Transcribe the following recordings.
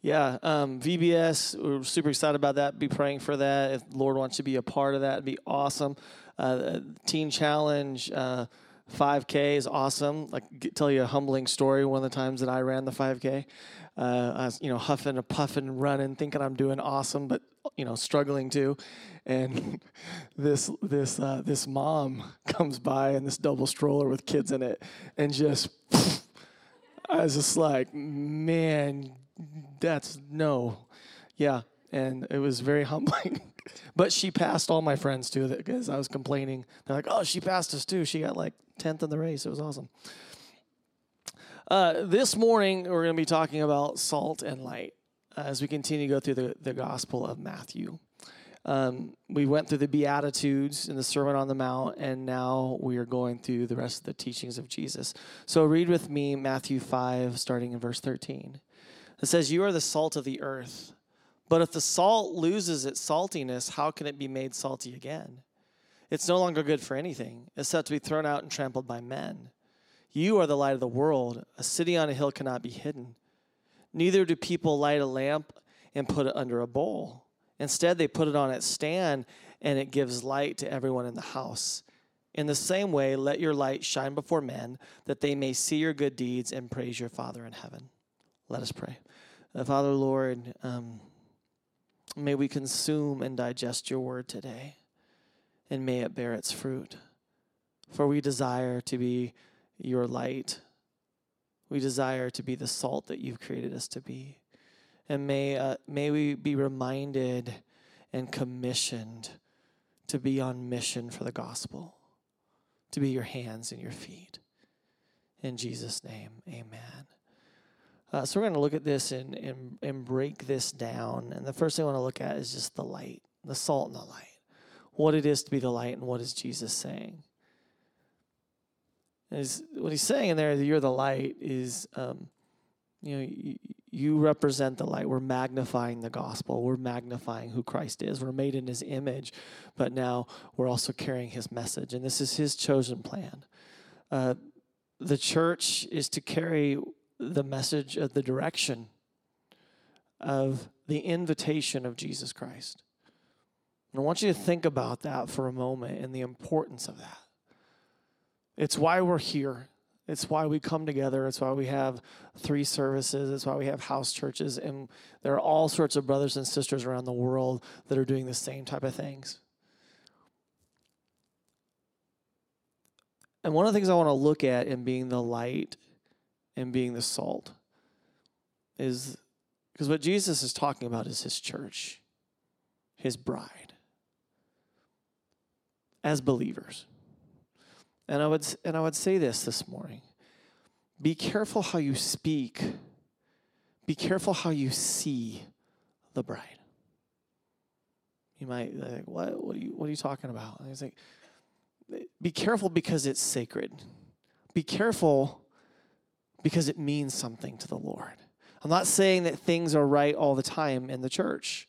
Yeah, um, VBS, we're super excited about that. Be praying for that. If the Lord wants to be a part of that, it'd be awesome. Uh, Teen Challenge, uh, 5K is awesome. Like, tell you a humbling story. One of the times that I ran the 5K, uh, I was, you know, huffing and puffing, running, thinking I'm doing awesome, but you know, struggling too. And this this uh, this mom comes by in this double stroller with kids in it, and just. I was just like, man, that's no. Yeah. And it was very humbling. but she passed all my friends too because I was complaining. They're like, oh, she passed us too. She got like 10th in the race. It was awesome. Uh, this morning, we're going to be talking about salt and light as we continue to go through the, the Gospel of Matthew. Um, we went through the Beatitudes in the Sermon on the Mount, and now we are going through the rest of the teachings of Jesus. So read with me Matthew 5, starting in verse 13. It says, You are the salt of the earth. But if the salt loses its saltiness, how can it be made salty again? It's no longer good for anything, except to be thrown out and trampled by men. You are the light of the world. A city on a hill cannot be hidden. Neither do people light a lamp and put it under a bowl. Instead, they put it on its stand, and it gives light to everyone in the house. In the same way, let your light shine before men, that they may see your good deeds and praise your Father in heaven. Let us pray. Uh, Father, Lord, um, may we consume and digest your word today, and may it bear its fruit. For we desire to be your light. We desire to be the salt that you've created us to be. And may, uh, may we be reminded and commissioned to be on mission for the gospel, to be your hands and your feet. In Jesus' name, amen. Uh, so we're going to look at this and, and, and break this down. And the first thing I want to look at is just the light, the salt and the light. What it is to be the light and what is Jesus saying. Is what he's saying in there you're the light is um, you know you, you represent the light we're magnifying the gospel we're magnifying who christ is we're made in his image but now we're also carrying his message and this is his chosen plan uh, the church is to carry the message of the direction of the invitation of Jesus Christ. And I want you to think about that for a moment and the importance of that. It's why we're here. It's why we come together. It's why we have three services. It's why we have house churches. And there are all sorts of brothers and sisters around the world that are doing the same type of things. And one of the things I want to look at in being the light and being the salt is because what Jesus is talking about is his church, his bride, as believers. And I would and I would say this this morning. Be careful how you speak. Be careful how you see the bride. You might like, what? What are you? What are you talking about? And he's like, be careful because it's sacred. Be careful because it means something to the Lord. I'm not saying that things are right all the time in the church.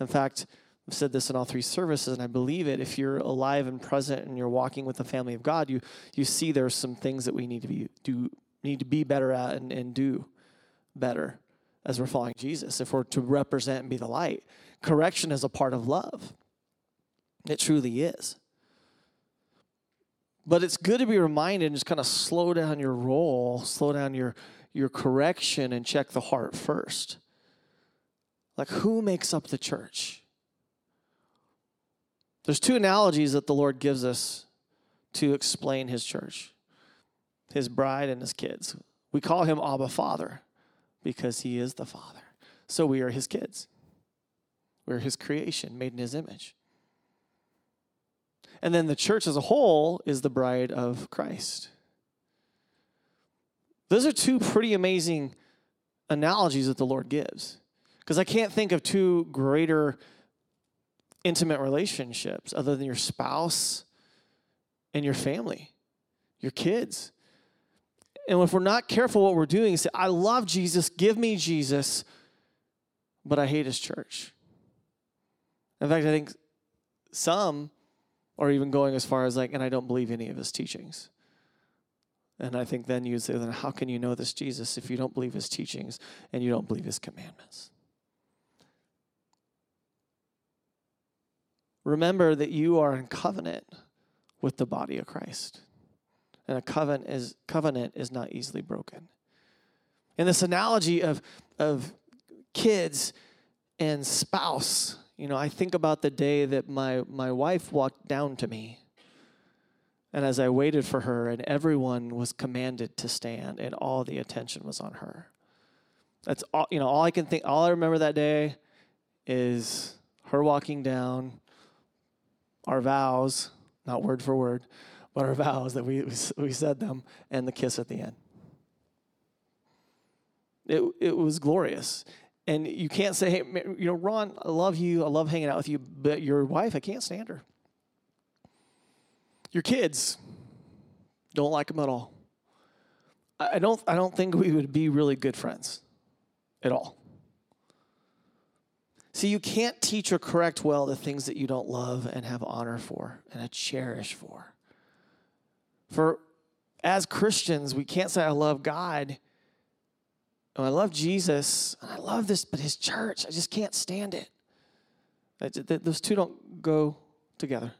In fact, I've said this in all three services, and I believe it. If you're alive and present and you're walking with the family of God, you you see there's some things that we need to be do need to be better at and, and do better as we're following Jesus. If we're to represent and be the light, correction is a part of love. It truly is. But it's good to be reminded and just kind of slow down your roll, slow down your, your correction, and check the heart first. Like, who makes up the church? There's two analogies that the Lord gives us to explain his church his bride and his kids. We call him Abba Father because he is the Father. So we are his kids. We're his creation, made in his image. And then the church as a whole is the bride of Christ. Those are two pretty amazing analogies that the Lord gives. Because I can't think of two greater intimate relationships other than your spouse and your family, your kids. And if we're not careful what we're doing, is say, I love Jesus, give me Jesus, but I hate his church. In fact, I think some or even going as far as like, and I don't believe any of his teachings. And I think then you say, then how can you know this Jesus if you don't believe his teachings and you don't believe his commandments? Remember that you are in covenant with the body of Christ. And a covenant is covenant is not easily broken. In this analogy of of kids and spouse, you know, I think about the day that my my wife walked down to me. And as I waited for her and everyone was commanded to stand and all the attention was on her. That's all you know, all I can think all I remember that day is her walking down our vows, not word for word, but our vows that we, we said them, and the kiss at the end. It, it was glorious. And you can't say, hey, you know, Ron, I love you. I love hanging out with you, but your wife, I can't stand her. Your kids, don't like them at all. I don't, I don't think we would be really good friends at all. See, you can't teach or correct well the things that you don't love and have honor for and cherish for. For as Christians, we can't say, I love God. And I love Jesus. And I love this, but his church, I just can't stand it. Those two don't go together.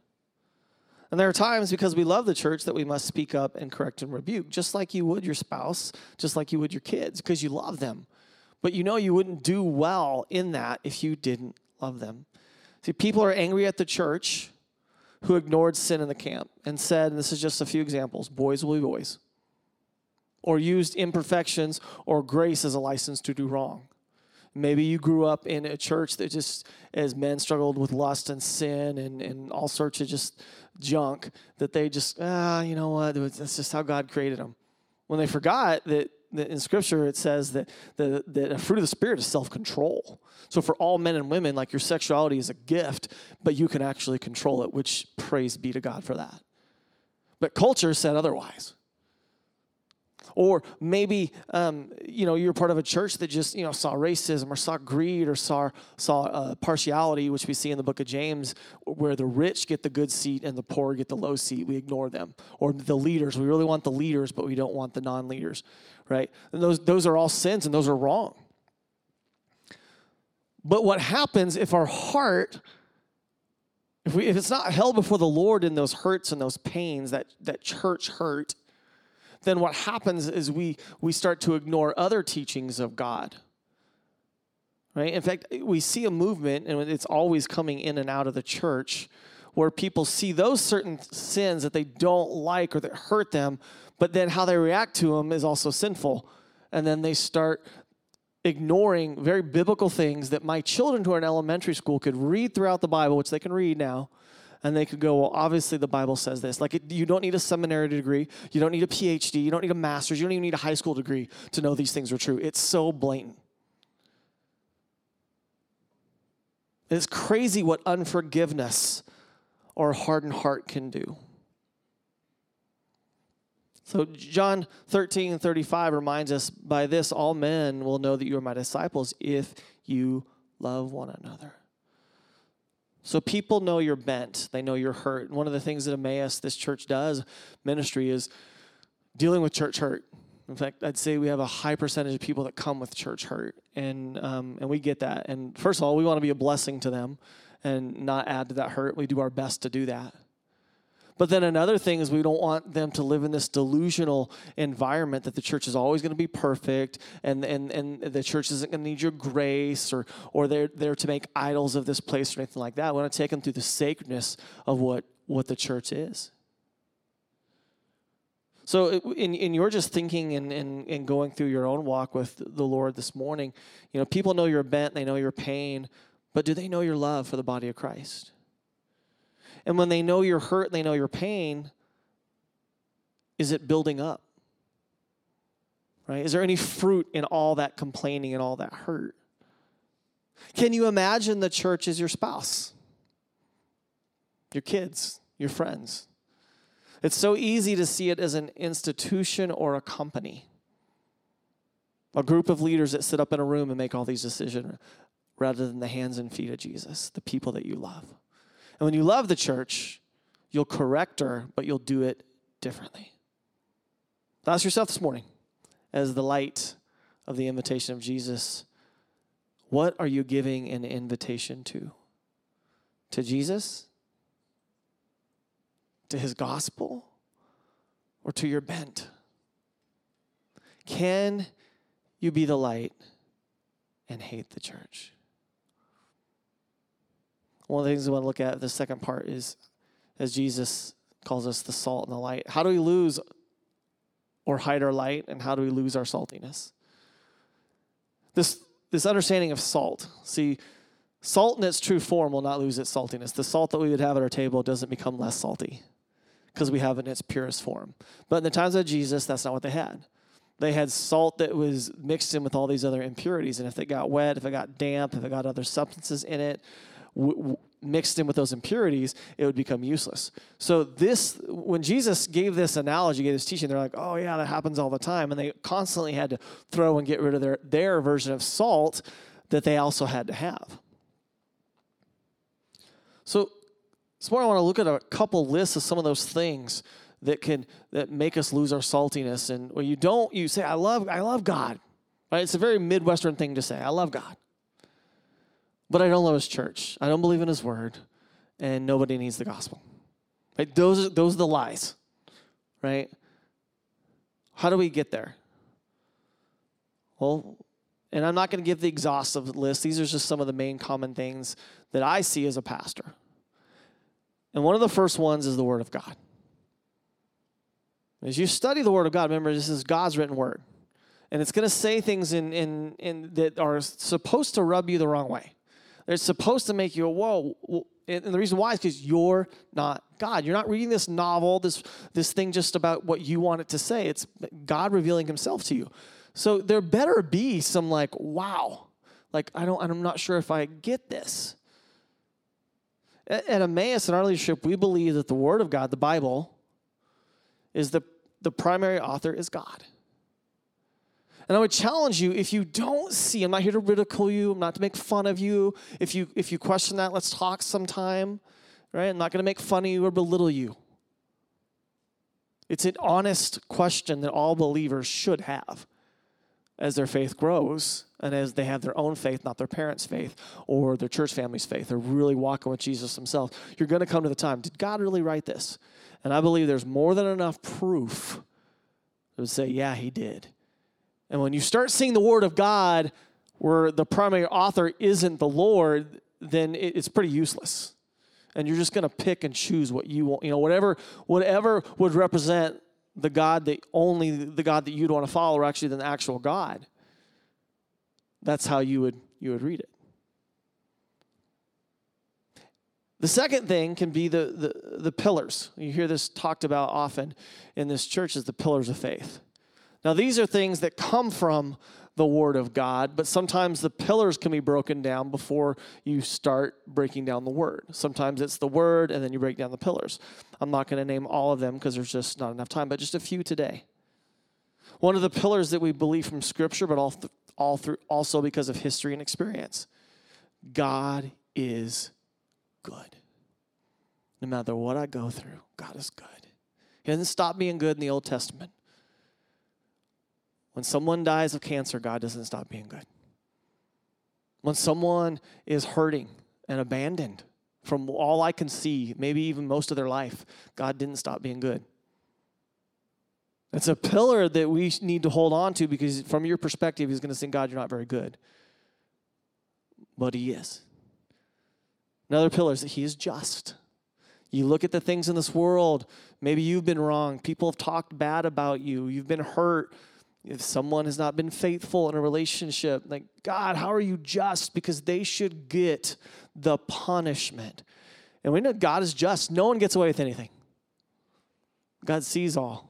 And there are times because we love the church that we must speak up and correct and rebuke, just like you would your spouse, just like you would your kids, because you love them. But you know you wouldn't do well in that if you didn't love them. See, people are angry at the church who ignored sin in the camp and said, and this is just a few examples boys will be boys, or used imperfections or grace as a license to do wrong. Maybe you grew up in a church that just, as men struggled with lust and sin and, and all sorts of just junk, that they just, ah, you know what, that's just how God created them. When they forgot that in scripture it says that the, that a fruit of the spirit is self-control so for all men and women like your sexuality is a gift but you can actually control it which praise be to god for that but culture said otherwise or maybe um, you know you're part of a church that just you know saw racism or saw greed or saw saw uh, partiality which we see in the book of james where the rich get the good seat and the poor get the low seat we ignore them or the leaders we really want the leaders but we don't want the non-leaders right? And those, those are all sins and those are wrong. But what happens if our heart, if, we, if it's not held before the Lord in those hurts and those pains, that, that church hurt, then what happens is we, we start to ignore other teachings of God. Right? In fact, we see a movement, and it's always coming in and out of the church, where people see those certain sins that they don't like or that hurt them, but then how they react to them is also sinful. And then they start ignoring very biblical things that my children who are in elementary school could read throughout the Bible, which they can read now. And they could go, well, obviously the Bible says this. Like, it, you don't need a seminary degree. You don't need a PhD. You don't need a master's. You don't even need a high school degree to know these things are true. It's so blatant. It's crazy what unforgiveness or hardened heart can do. So, John 13 and 35 reminds us by this, all men will know that you are my disciples if you love one another. So, people know you're bent, they know you're hurt. And one of the things that Emmaus, this church, does ministry is dealing with church hurt. In fact, I'd say we have a high percentage of people that come with church hurt, and um, and we get that. And first of all, we want to be a blessing to them, and not add to that hurt. We do our best to do that. But then another thing is we don't want them to live in this delusional environment that the church is always going to be perfect and, and, and the church isn't going to need your grace or, or they're there to make idols of this place or anything like that. We want to take them through the sacredness of what, what the church is. So, in, in your just thinking and, and, and going through your own walk with the Lord this morning, you know, people know your bent, they know your pain, but do they know your love for the body of Christ? And when they know you're hurt, they know your pain, is it building up? Right? Is there any fruit in all that complaining and all that hurt? Can you imagine the church as your spouse, your kids, your friends? It's so easy to see it as an institution or a company, a group of leaders that sit up in a room and make all these decisions rather than the hands and feet of Jesus, the people that you love. And when you love the church, you'll correct her, but you'll do it differently. Ask yourself this morning, as the light of the invitation of Jesus, what are you giving an invitation to? To Jesus? To his gospel? Or to your bent? Can you be the light and hate the church? One of the things we want to look at, the second part, is as Jesus calls us the salt and the light. How do we lose or hide our light, and how do we lose our saltiness? This, this understanding of salt. See, salt in its true form will not lose its saltiness. The salt that we would have at our table doesn't become less salty because we have it in its purest form. But in the times of Jesus, that's not what they had. They had salt that was mixed in with all these other impurities. And if it got wet, if it got damp, if it got other substances in it, w- mixed in with those impurities, it would become useless. So this, when Jesus gave this analogy, gave this teaching, they're like, "Oh yeah, that happens all the time," and they constantly had to throw and get rid of their their version of salt that they also had to have. So this morning I want to look at a couple lists of some of those things that can that make us lose our saltiness. And when you don't, you say, "I love, I love God." Right? It's a very Midwestern thing to say. I love God but I don't love his church. I don't believe in his word, and nobody needs the gospel. Right? Those are, those are the lies, right? How do we get there? Well, and I'm not going to give the exhaustive list. These are just some of the main common things that I see as a pastor. And one of the first ones is the Word of God. As you study the Word of God, remember this is God's written Word. And it's going to say things in, in, in, that are supposed to rub you the wrong way. They're supposed to make you, a whoa. And the reason why is because you're not God. You're not reading this novel, this, this thing just about what you want it to say. It's God revealing himself to you. So there better be some like, wow. Like, I don't, I'm not sure if I get this. At, at Emmaus in our leadership, we believe that the Word of God, the Bible, is the, the primary author is God. And I would challenge you if you don't see, I'm not here to ridicule you, I'm not to make fun of you. If you if you question that, let's talk sometime. Right? I'm not going to make fun of you or belittle you. It's an honest question that all believers should have as their faith grows and as they have their own faith, not their parents' faith or their church family's faith. They're really walking with Jesus himself. You're going to come to the time, did God really write this? And I believe there's more than enough proof to say, yeah, he did. And when you start seeing the Word of God where the primary author isn't the Lord, then it's pretty useless. And you're just going to pick and choose what you want, you know, whatever whatever would represent the God that only the God that you'd want to follow, or actually the actual God. That's how you would you would read it. The second thing can be the, the, the pillars. You hear this talked about often in this church as the pillars of faith. Now, these are things that come from the Word of God, but sometimes the pillars can be broken down before you start breaking down the Word. Sometimes it's the Word and then you break down the pillars. I'm not going to name all of them because there's just not enough time, but just a few today. One of the pillars that we believe from Scripture, but all, th- all through, also because of history and experience God is good. No matter what I go through, God is good. He doesn't stop being good in the Old Testament. When someone dies of cancer, God doesn't stop being good. When someone is hurting and abandoned, from all I can see, maybe even most of their life, God didn't stop being good. It's a pillar that we need to hold on to because, from your perspective, he's going to say, God, you're not very good. But he is. Another pillar is that he is just. You look at the things in this world, maybe you've been wrong. People have talked bad about you, you've been hurt if someone has not been faithful in a relationship, like, God, how are you just? Because they should get the punishment. And we know God is just. No one gets away with anything. God sees all.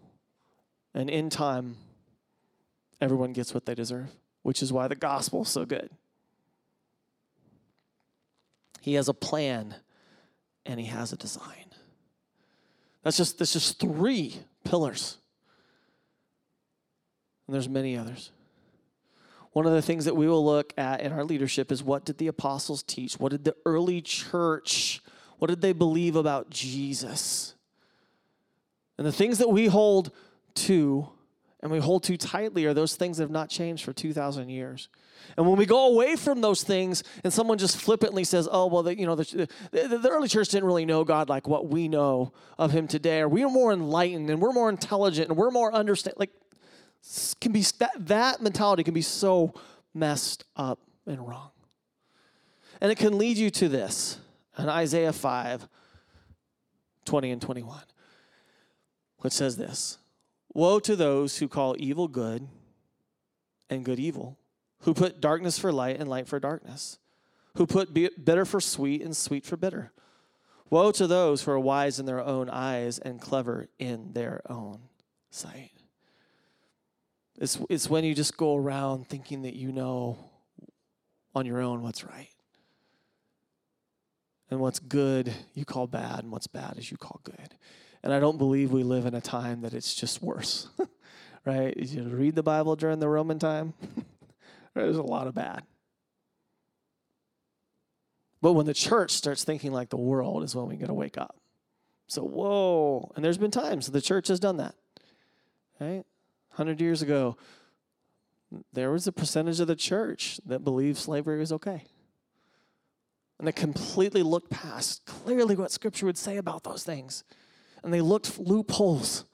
And in time, everyone gets what they deserve, which is why the gospel is so good. He has a plan and he has a design. That's just that's just three pillars and there's many others. One of the things that we will look at in our leadership is what did the apostles teach? What did the early church, what did they believe about Jesus? And the things that we hold to and we hold too tightly are those things that have not changed for 2,000 years. And when we go away from those things and someone just flippantly says, oh, well, the, you know, the, the, the, early church didn't really know God like what we know of him today, or we're more enlightened and we're more intelligent and we're more understand, like, can be, that, that mentality can be so messed up and wrong. And it can lead you to this in Isaiah 5 20 and 21, which says this Woe to those who call evil good and good evil who put darkness for light and light for darkness, who put bitter for sweet and sweet for bitter. Woe to those who are wise in their own eyes and clever in their own sight. It's, it's when you just go around thinking that you know on your own what's right. And what's good, you call bad, and what's bad is you call good. And I don't believe we live in a time that it's just worse, right? You read the Bible during the Roman time. There's a lot of bad. But when the church starts thinking like the world is when we got to wake up. So, whoa. And there's been times the church has done that. Right? 100 years ago, there was a percentage of the church that believed slavery was okay. And they completely looked past clearly what Scripture would say about those things. And they looked for loopholes.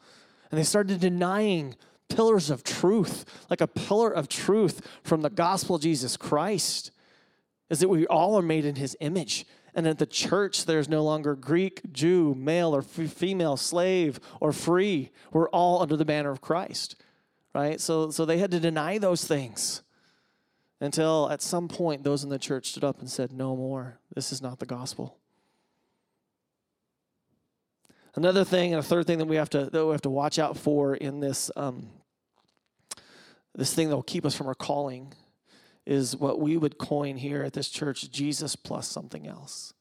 And they started denying pillars of truth, like a pillar of truth from the gospel of Jesus Christ, is that we all are made in his image. And at the church, there's no longer Greek, Jew, male or f- female, slave or free. We're all under the banner of Christ, right? So, so they had to deny those things until at some point those in the church stood up and said, No more. This is not the gospel. Another thing, and a third thing that we have to that we have to watch out for in this um, this thing that will keep us from our calling is what we would coin here at this church Jesus plus something else.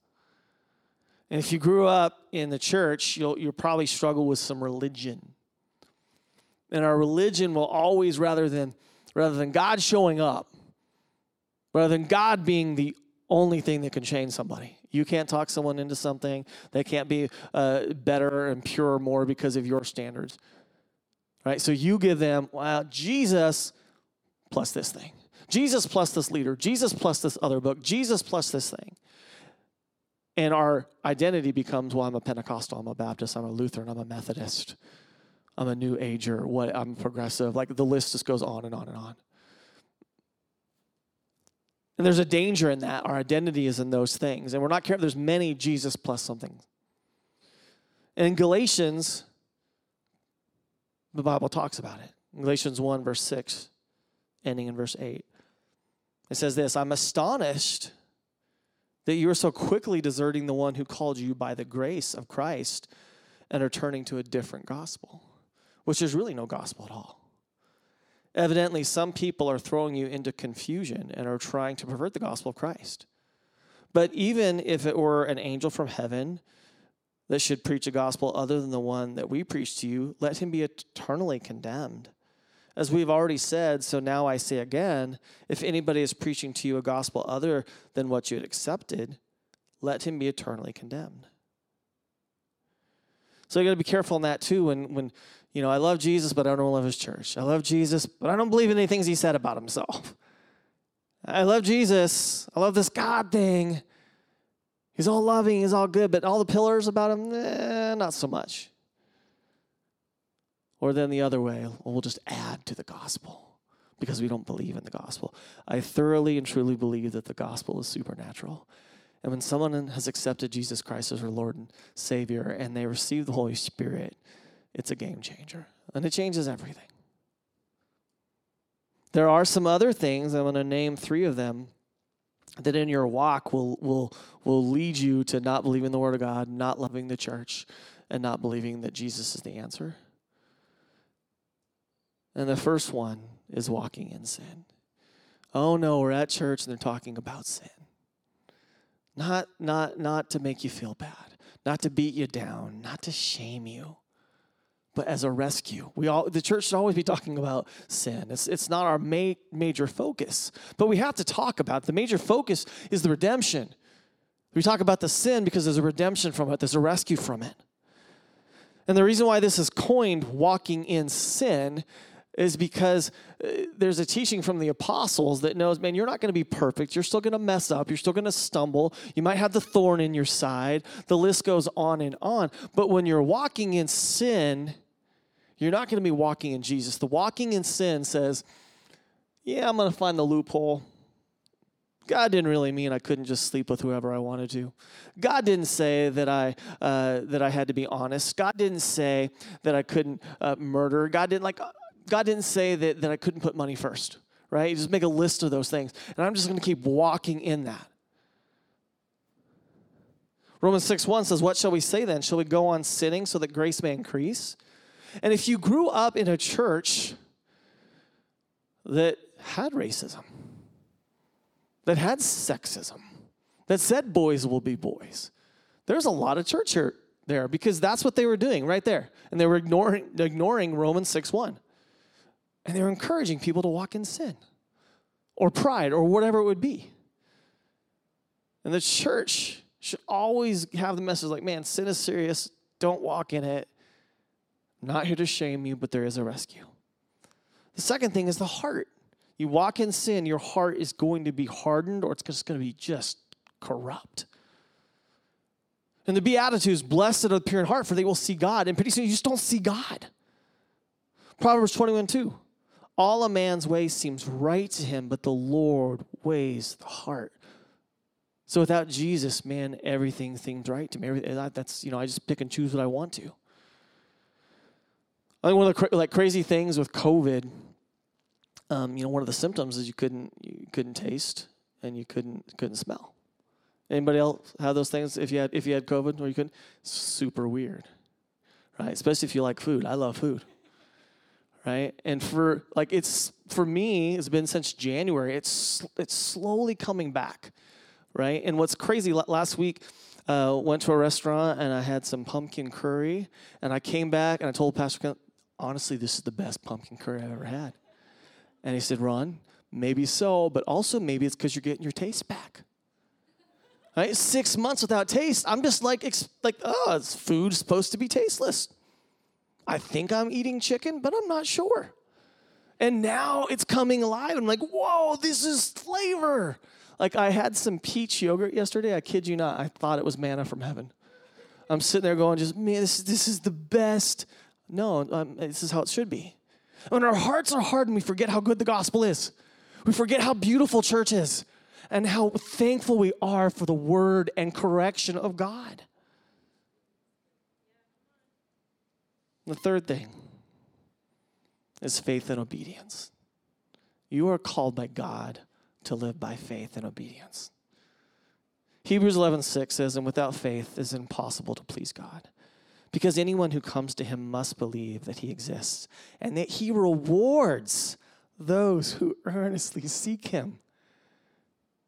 And if you grew up in the church, you'll, you'll probably struggle with some religion. And our religion will always, rather than, rather than God showing up, rather than God being the only thing that can change somebody. You can't talk someone into something. They can't be uh, better and pure more because of your standards. Right? So you give them, well, Jesus plus this thing. Jesus plus this leader. Jesus plus this other book. Jesus plus this thing. And our identity becomes, well, I'm a Pentecostal, I'm a Baptist, I'm a Lutheran, I'm a Methodist, I'm a New Ager, what I'm progressive. Like the list just goes on and on and on. And there's a danger in that. Our identity is in those things. And we're not careful. There's many Jesus plus something. And in Galatians, the Bible talks about it. Galatians 1, verse 6, ending in verse 8. It says this I'm astonished that you are so quickly deserting the one who called you by the grace of Christ and are turning to a different gospel, which is really no gospel at all. Evidently, some people are throwing you into confusion and are trying to pervert the gospel of Christ. But even if it were an angel from heaven, that should preach a gospel other than the one that we preach to you, let him be eternally condemned. As we've already said, so now I say again if anybody is preaching to you a gospel other than what you had accepted, let him be eternally condemned. So you got to be careful in that too. When, when you know, I love Jesus, but I don't love his church. I love Jesus, but I don't believe in any things he said about himself. I love Jesus. I love this God thing, He's all loving, he's all good, but all the pillars about him, eh, not so much. Or then the other way, we'll just add to the gospel because we don't believe in the gospel. I thoroughly and truly believe that the gospel is supernatural. And when someone has accepted Jesus Christ as their Lord and Savior and they receive the Holy Spirit, it's a game changer. And it changes everything. There are some other things, I'm going to name three of them that in your walk will will will lead you to not believing the word of God, not loving the church, and not believing that Jesus is the answer. And the first one is walking in sin. Oh no, we're at church and they're talking about sin. Not not not to make you feel bad, not to beat you down, not to shame you, but as a rescue. We all the church should always be talking about sin. It's, it's not our ma- major focus, but we have to talk about it. The major focus is the redemption. We talk about the sin because there's a redemption from it, there's a rescue from it. And the reason why this is coined walking in sin is because uh, there's a teaching from the apostles that knows, man, you're not going to be perfect. You're still going to mess up. You're still going to stumble. You might have the thorn in your side. The list goes on and on. But when you're walking in sin, you're not going to be walking in Jesus. The walking in sin says, yeah, I'm going to find the loophole. God didn't really mean I couldn't just sleep with whoever I wanted to. God didn't say that I uh, that I had to be honest. God didn't say that I couldn't uh, murder. God didn't like God didn't say that, that I couldn't put money first, right? You just make a list of those things. And I'm just going to keep walking in that. Romans 6 1 says, What shall we say then? Shall we go on sinning so that grace may increase? And if you grew up in a church that had racism, that had sexism, that said boys will be boys, there's a lot of church hurt there because that's what they were doing right there. And they were ignoring, ignoring Romans 6 1. And they were encouraging people to walk in sin or pride or whatever it would be. And the church should always have the message like, man, sin is serious. Don't walk in it. Not here to shame you, but there is a rescue. The second thing is the heart. You walk in sin, your heart is going to be hardened or it's just going to be just corrupt. And the Beatitudes, blessed are the pure in heart, for they will see God. And pretty soon you just don't see God. Proverbs 21 2. All a man's way seems right to him, but the Lord weighs the heart. So without Jesus, man, everything seems right to me. That's, you know, I just pick and choose what I want to. I think one of the like crazy things with COVID, um, you know, one of the symptoms is you couldn't you couldn't taste and you couldn't couldn't smell. Anybody else have those things? If you had if you had COVID or you couldn't, super weird, right? Especially if you like food. I love food right? And for like it's for me, it's been since January. It's it's slowly coming back, right? And what's crazy last week. Uh, went to a restaurant and I had some pumpkin curry, and I came back and I told Pastor, honestly, this is the best pumpkin curry I've ever had. And he said, Ron, maybe so, but also maybe it's because you're getting your taste back. Right? Six months without taste. I'm just like, like, oh, it's food supposed to be tasteless. I think I'm eating chicken, but I'm not sure. And now it's coming alive. I'm like, whoa, this is flavor. Like I had some peach yogurt yesterday. I kid you not. I thought it was manna from heaven. I'm sitting there going, just man, this, this is the best. No, um, this is how it should be. When our hearts are hardened, we forget how good the gospel is. We forget how beautiful church is and how thankful we are for the word and correction of God. The third thing is faith and obedience. You are called by God to live by faith and obedience. Hebrews 11:6 says, "And without faith it is impossible to please God, because anyone who comes to him must believe that he exists and that he rewards those who earnestly seek him."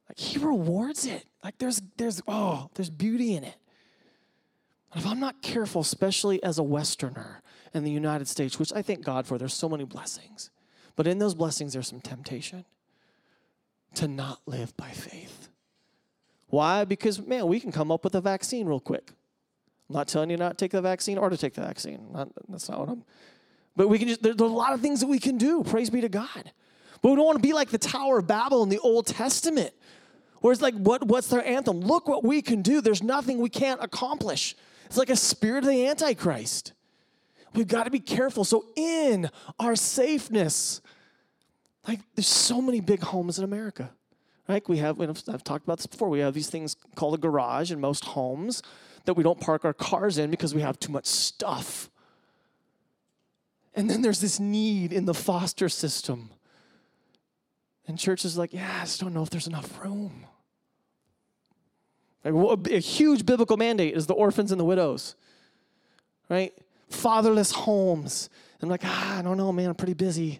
Like he rewards it. Like there's there's oh, there's beauty in it. And if I'm not careful, especially as a Westerner in the United States, which I thank God for, there's so many blessings. But in those blessings, there's some temptation to not live by faith. Why? Because, man, we can come up with a vaccine real quick. I'm not telling you not to take the vaccine or to take the vaccine. Not, that's not what I'm. But we can just, there, there's a lot of things that we can do. Praise be to God. But we don't want to be like the Tower of Babel in the Old Testament, where it's like, what, what's their anthem? Look what we can do. There's nothing we can't accomplish. It's like a spirit of the Antichrist. We've got to be careful. So, in our safeness, like there's so many big homes in America, right? We have, I've talked about this before, we have these things called a garage in most homes that we don't park our cars in because we have too much stuff. And then there's this need in the foster system. And church is like, yeah, I just don't know if there's enough room. Like, A huge biblical mandate is the orphans and the widows, right? Fatherless homes. I'm like, ah, I don't know, man, I'm pretty busy.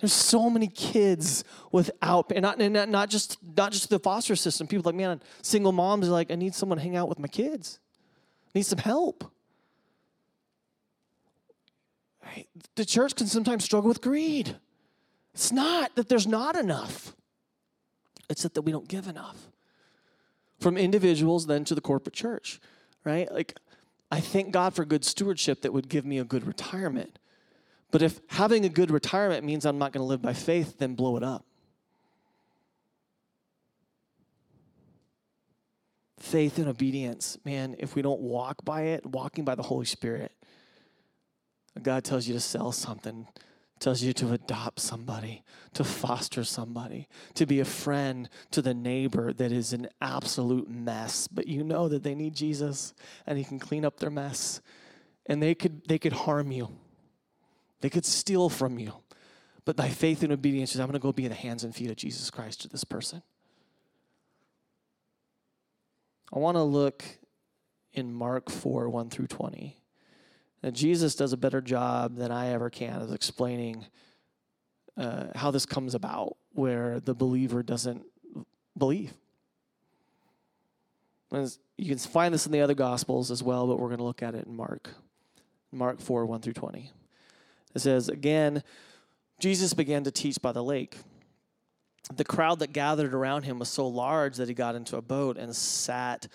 There's so many kids without, and not, and not just not just the foster system. People like, man, single moms are like, I need someone to hang out with my kids. I need some help. The church can sometimes struggle with greed. It's not that there's not enough. It's that, that we don't give enough from individuals then to the corporate church, right? Like, I thank God for good stewardship that would give me a good retirement. But if having a good retirement means I'm not going to live by faith, then blow it up. Faith and obedience, man, if we don't walk by it, walking by the Holy Spirit, God tells you to sell something, tells you to adopt somebody, to foster somebody, to be a friend to the neighbor that is an absolute mess, but you know that they need Jesus and he can clean up their mess. And they could they could harm you. They could steal from you. But by faith and obedience, I'm going to go be in the hands and feet of Jesus Christ to this person. I want to look in Mark 4 1 through 20. Now, Jesus does a better job than I ever can of explaining uh, how this comes about, where the believer doesn't believe. You can find this in the other Gospels as well, but we're going to look at it in Mark. Mark 4 1 through 20. It says, Again, Jesus began to teach by the lake. The crowd that gathered around him was so large that he got into a boat and sat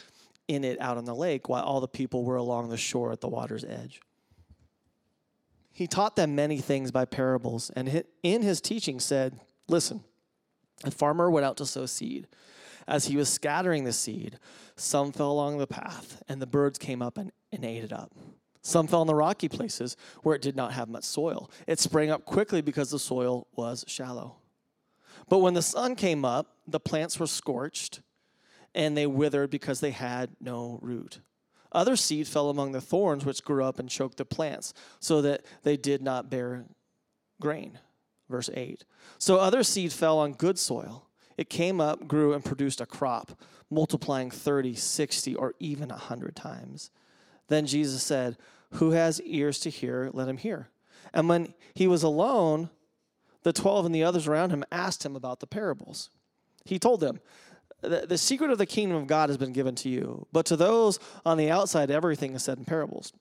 in it out on the lake while all the people were along the shore at the water's edge. He taught them many things by parables, and in his teaching said, Listen, a farmer went out to sow seed. As he was scattering the seed, some fell along the path, and the birds came up and, and ate it up. Some fell in the rocky places where it did not have much soil. It sprang up quickly because the soil was shallow. But when the sun came up, the plants were scorched and they withered because they had no root. Other seed fell among the thorns, which grew up and choked the plants, so that they did not bear grain. Verse 8. So other seed fell on good soil. It came up, grew, and produced a crop, multiplying 30, 60, or even 100 times. Then Jesus said, Who has ears to hear, let him hear. And when he was alone, the 12 and the others around him asked him about the parables. He told them, the, the secret of the kingdom of God has been given to you, but to those on the outside, everything is said in parables,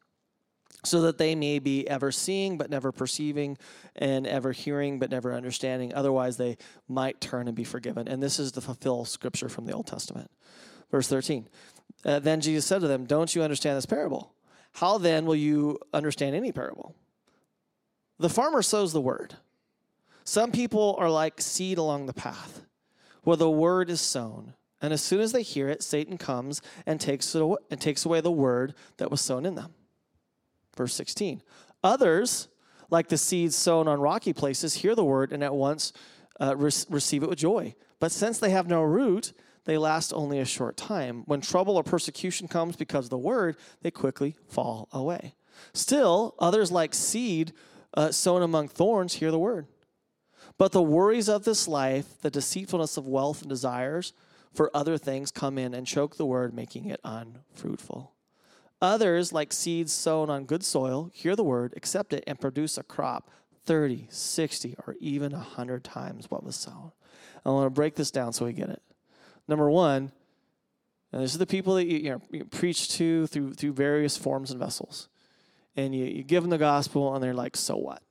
so that they may be ever seeing but never perceiving, and ever hearing but never understanding. Otherwise, they might turn and be forgiven. And this is to fulfill scripture from the Old Testament. Verse 13. Uh, then Jesus said to them, Don't you understand this parable? How then will you understand any parable? The farmer sows the word. Some people are like seed along the path where the word is sown. And as soon as they hear it, Satan comes and takes, it away, and takes away the word that was sown in them. Verse 16. Others, like the seeds sown on rocky places, hear the word and at once uh, re- receive it with joy. But since they have no root, they last only a short time. When trouble or persecution comes because of the word, they quickly fall away. Still, others, like seed uh, sown among thorns, hear the word but the worries of this life, the deceitfulness of wealth and desires for other things come in and choke the word, making it unfruitful. Others, like seeds sown on good soil, hear the word, accept it, and produce a crop 30, 60, or even 100 times what was sown. I want to break this down so we get it. Number one, and this is the people that you, you, know, you preach to through, through various forms and vessels. And you, you give them the gospel, and they're like, so what?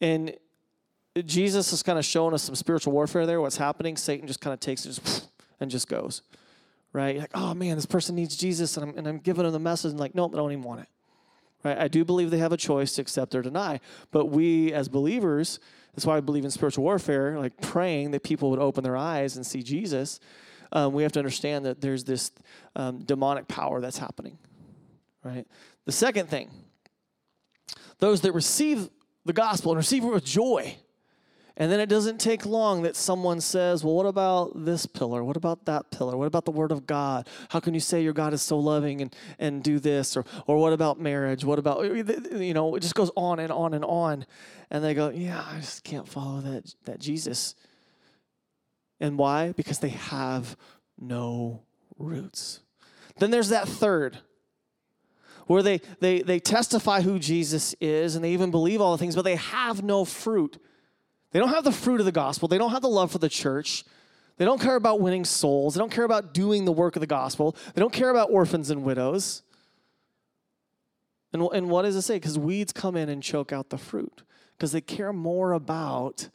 And Jesus is kind of showing us some spiritual warfare there. What's happening? Satan just kind of takes it just, and just goes, right? You're like, oh man, this person needs Jesus, and I'm, and I'm giving them the message, and like, nope, I don't even want it. Right? I do believe they have a choice to accept or deny, but we as believers, that's why I believe in spiritual warfare, like praying that people would open their eyes and see Jesus. Um, we have to understand that there's this um, demonic power that's happening, right? The second thing, those that receive the gospel and receive it with joy and then it doesn't take long that someone says, Well, what about this pillar? What about that pillar? What about the Word of God? How can you say your God is so loving and, and do this? Or, or what about marriage? What about, you know, it just goes on and on and on. And they go, Yeah, I just can't follow that, that Jesus. And why? Because they have no roots. Then there's that third where they, they, they testify who Jesus is and they even believe all the things, but they have no fruit. They don't have the fruit of the gospel. They don't have the love for the church. They don't care about winning souls. They don't care about doing the work of the gospel. They don't care about orphans and widows. And, and what does it say? Because weeds come in and choke out the fruit. Because they care more about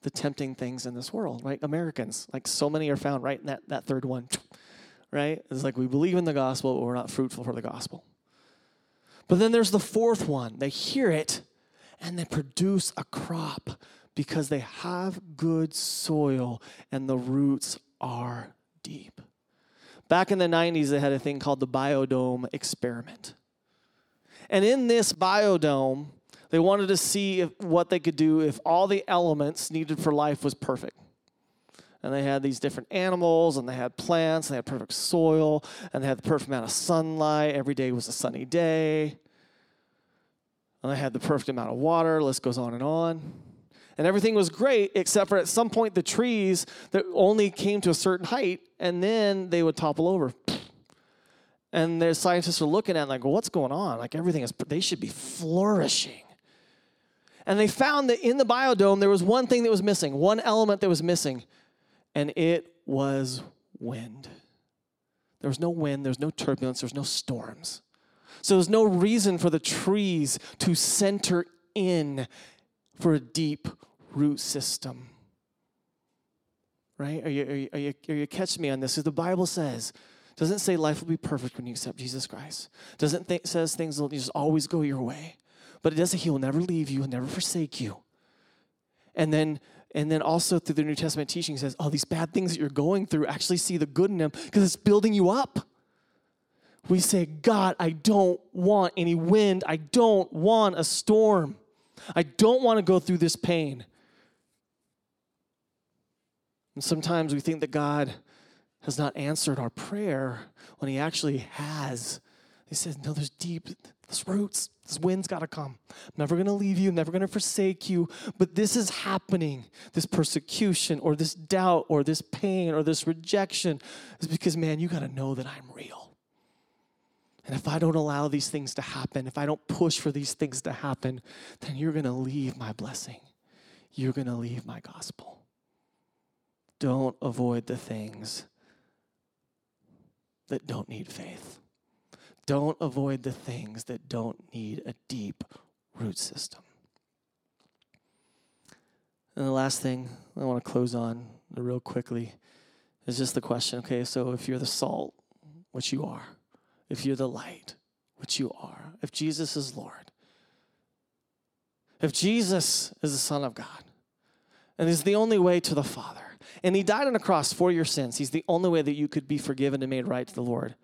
the tempting things in this world, right? Americans, like so many are found right in that, that third one, right? It's like we believe in the gospel, but we're not fruitful for the gospel. But then there's the fourth one. They hear it and they produce a crop because they have good soil and the roots are deep. Back in the 90s, they had a thing called the biodome experiment. And in this biodome, they wanted to see if, what they could do if all the elements needed for life was perfect. And they had these different animals, and they had plants, and they had perfect soil, and they had the perfect amount of sunlight. Every day was a sunny day. And they had the perfect amount of water. List goes on and on. And everything was great, except for at some point the trees that only came to a certain height, and then they would topple over. And the scientists are looking at it like, well, what's going on? Like everything is, they should be flourishing. And they found that in the biodome, there was one thing that was missing, one element that was missing, and it was wind. There was no wind, there was no turbulence, there was no storms. So there's no reason for the trees to center in for a deep root system. Right? Are you, are you, are you, are you catching me on this? Because the Bible says, doesn't say life will be perfect when you accept Jesus Christ. Doesn't th- says things will just always go your way but it does say he will never leave you, he'll never forsake you. And then and then also through the New Testament teaching says, oh, these bad things that you're going through, actually see the good in them because it's building you up. We say, God, I don't want any wind. I don't want a storm. I don't want to go through this pain. And sometimes we think that God has not answered our prayer when He actually has. He says, No, there's deep, there's roots. This wind's got to come. I'm never going to leave you, I'm never going to forsake you. But this is happening. This persecution or this doubt or this pain or this rejection is because, man, you got to know that I'm real. And if I don't allow these things to happen, if I don't push for these things to happen, then you're going to leave my blessing. You're going to leave my gospel. Don't avoid the things that don't need faith. Don't avoid the things that don't need a deep root system. And the last thing I want to close on real quickly is just the question okay, so if you're the salt, which you are, if you're the light, which you are, if Jesus is Lord, if Jesus is the Son of God, and is the only way to the Father, and He died on a cross for your sins, He's the only way that you could be forgiven and made right to the Lord.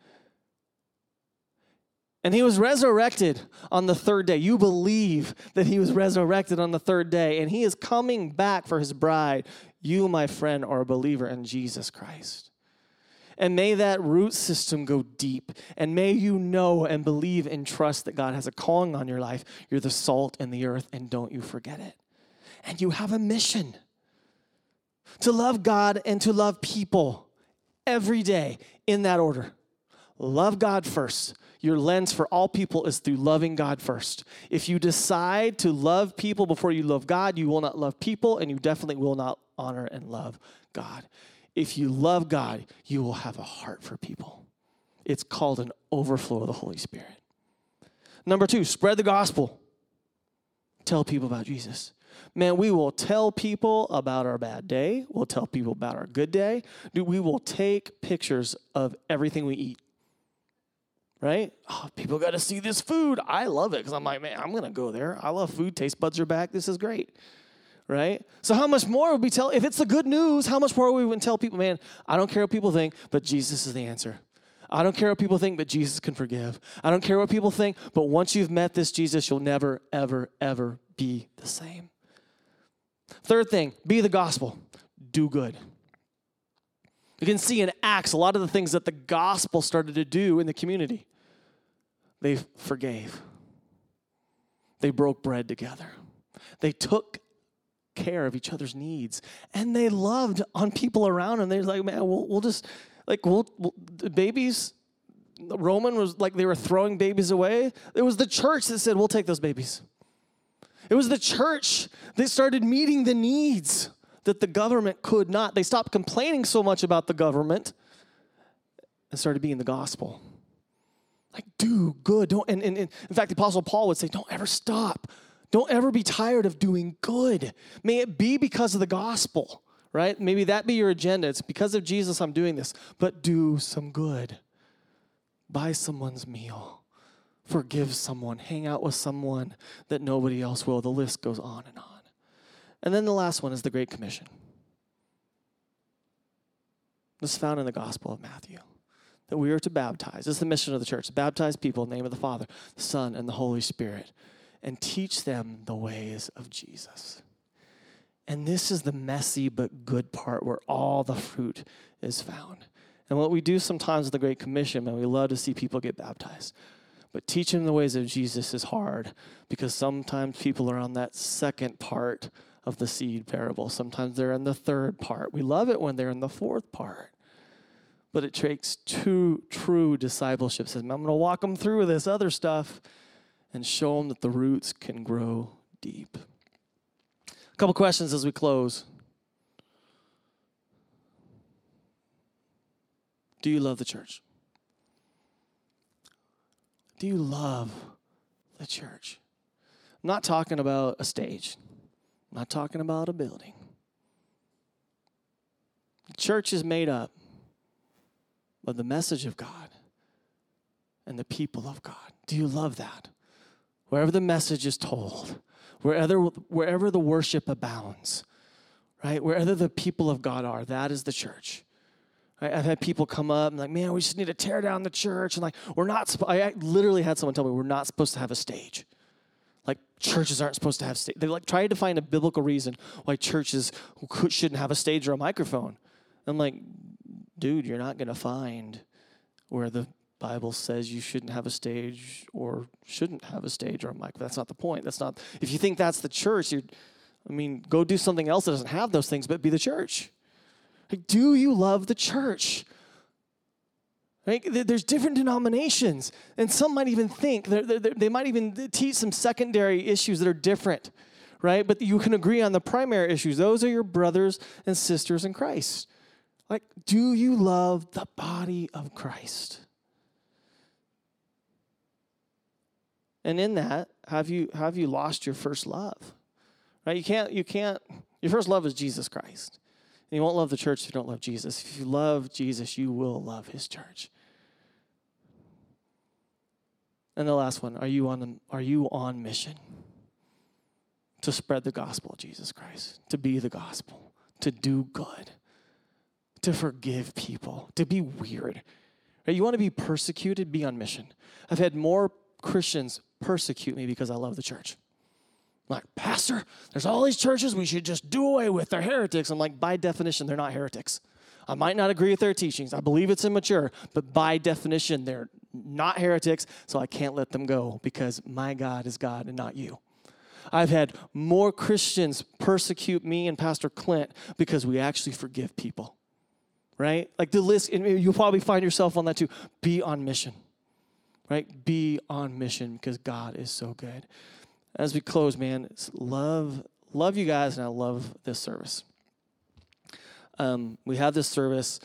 And he was resurrected on the third day. You believe that he was resurrected on the third day, and he is coming back for his bride. You, my friend, are a believer in Jesus Christ. And may that root system go deep. And may you know and believe and trust that God has a calling on your life. You're the salt in the earth, and don't you forget it. And you have a mission to love God and to love people every day in that order. Love God first your lens for all people is through loving God first. If you decide to love people before you love God, you will not love people and you definitely will not honor and love God. If you love God, you will have a heart for people. It's called an overflow of the Holy Spirit. Number two, spread the gospel. Tell people about Jesus. Man, we will tell people about our bad day. We'll tell people about our good day. Dude, We will take pictures of everything we eat right? Oh, people got to see this food. I love it because I'm like, man, I'm gonna go there. I love food. Taste buds are back. This is great, right? So how much more would we tell if it's the good news? How much more would we tell people, man? I don't care what people think, but Jesus is the answer. I don't care what people think, but Jesus can forgive. I don't care what people think, but once you've met this Jesus, you'll never, ever, ever be the same. Third thing, be the gospel. Do good. You can see in Acts a lot of the things that the gospel started to do in the community. They forgave, they broke bread together, they took care of each other's needs, and they loved on people around them. They're like, man, we'll, we'll just, like, we'll, we'll babies. Roman was like they were throwing babies away. It was the church that said, We'll take those babies. It was the church that started meeting the needs that the government could not. They stopped complaining so much about the government and started being the gospel. Like, do good. Don't, and, and, and in fact, the Apostle Paul would say, don't ever stop. Don't ever be tired of doing good. May it be because of the gospel, right? Maybe that be your agenda. It's because of Jesus I'm doing this, but do some good. Buy someone's meal. forgive someone, hang out with someone that nobody else will. The list goes on and on. And then the last one is the Great Commission. This is found in the Gospel of Matthew. That we are to baptize. This is the mission of the church. Baptize people in the name of the Father, the Son, and the Holy Spirit, and teach them the ways of Jesus. And this is the messy but good part where all the fruit is found. And what we do sometimes with the Great Commission, and we love to see people get baptized. But teaching the ways of Jesus is hard because sometimes people are on that second part of the seed parable. Sometimes they're in the third part. We love it when they're in the fourth part. But it takes two true discipleship. Says, I'm going to walk them through this other stuff and show them that the roots can grow deep. A couple questions as we close. Do you love the church? Do you love the church? I'm not talking about a stage. I'm not talking about a building. The church is made up of the message of God and the people of God. Do you love that? Wherever the message is told, wherever, wherever the worship abounds, right? Wherever the people of God are, that is the church. I've had people come up and like, man, we just need to tear down the church. And like, we're not, I literally had someone tell me we're not supposed to have a stage. Like, churches aren't supposed to have stage. They like tried to find a biblical reason why churches shouldn't have a stage or a microphone. I'm like, dude, you're not going to find where the Bible says you shouldn't have a stage or shouldn't have a stage or a mic. That's not the point. That's not, if you think that's the church, you're, I mean, go do something else that doesn't have those things, but be the church. Like, do you love the church? Right? There's different denominations, and some might even think they're, they're, they might even teach some secondary issues that are different, right? But you can agree on the primary issues. Those are your brothers and sisters in Christ. Like, do you love the body of Christ? And in that, have you have you lost your first love? Right? You can't you can't your first love is Jesus Christ. And you won't love the church if you don't love Jesus. If you love Jesus, you will love his church. And the last one, are you on are you on mission? To spread the gospel of Jesus Christ, to be the gospel, to do good, to forgive people, to be weird. Right? You want to be persecuted, be on mission. I've had more Christians persecute me because I love the church like, Pastor, there's all these churches we should just do away with. They're heretics. I'm like, by definition, they're not heretics. I might not agree with their teachings. I believe it's immature, but by definition, they're not heretics, so I can't let them go because my God is God and not you. I've had more Christians persecute me and Pastor Clint because we actually forgive people, right? Like the list, and you'll probably find yourself on that too. Be on mission, right? Be on mission because God is so good as we close, man, love love you guys, and I love this service. Um, we have this service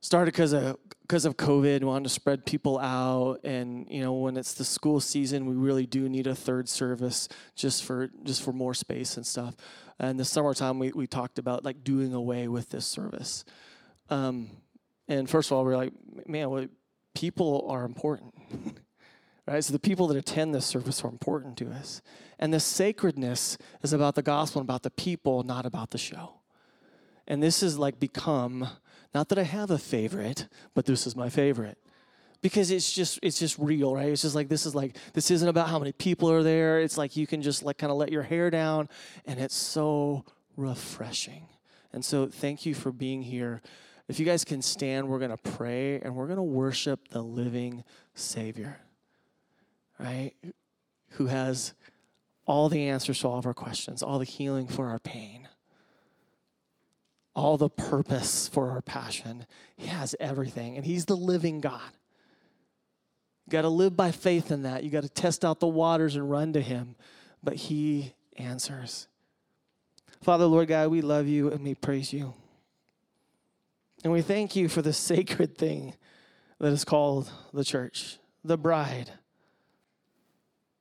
started because of because of COVID. We wanted to spread people out, and you know when it's the school season, we really do need a third service just for just for more space and stuff. And the summertime, we we talked about like doing away with this service. Um, and first of all, we're like, man, well, people are important. right? So the people that attend this service are important to us. And the sacredness is about the gospel and about the people, not about the show. And this is like become, not that I have a favorite, but this is my favorite. Because it's just it's just real, right? It's just like this is like this isn't about how many people are there. It's like you can just like kind of let your hair down and it's so refreshing. And so thank you for being here. If you guys can stand, we're going to pray and we're going to worship the living Savior right? Who has all the answers to all of our questions, all the healing for our pain, all the purpose for our passion. He has everything, and He's the living God. You got to live by faith in that. You got to test out the waters and run to Him, but He answers. Father, Lord God, we love you and we praise you. And we thank you for the sacred thing that is called the church, the bride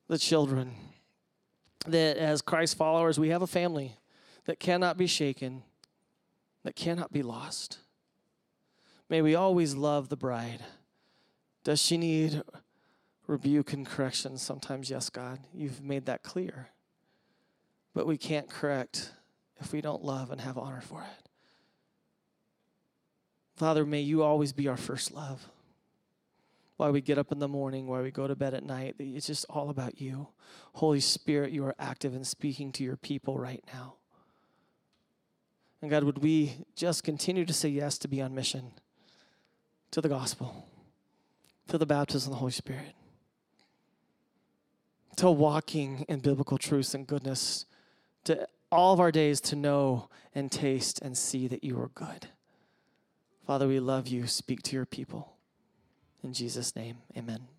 the children. That as Christ followers, we have a family that cannot be shaken, that cannot be lost. May we always love the bride. Does she need rebuke and correction. Sometimes, yes, God, you've made that clear. But we can't correct if we don't love and have honor for it. Father, may you always be our first love. Why we get up in the morning, why we go to bed at night, it's just all about you. Holy Spirit, you are active in speaking to your people right now. And God, would we just continue to say yes to be on mission to the gospel, to the baptism of the Holy Spirit, to walking in biblical truths and goodness, to all of our days to know and taste and see that you are good. Father, we love you. Speak to your people. In Jesus' name, amen.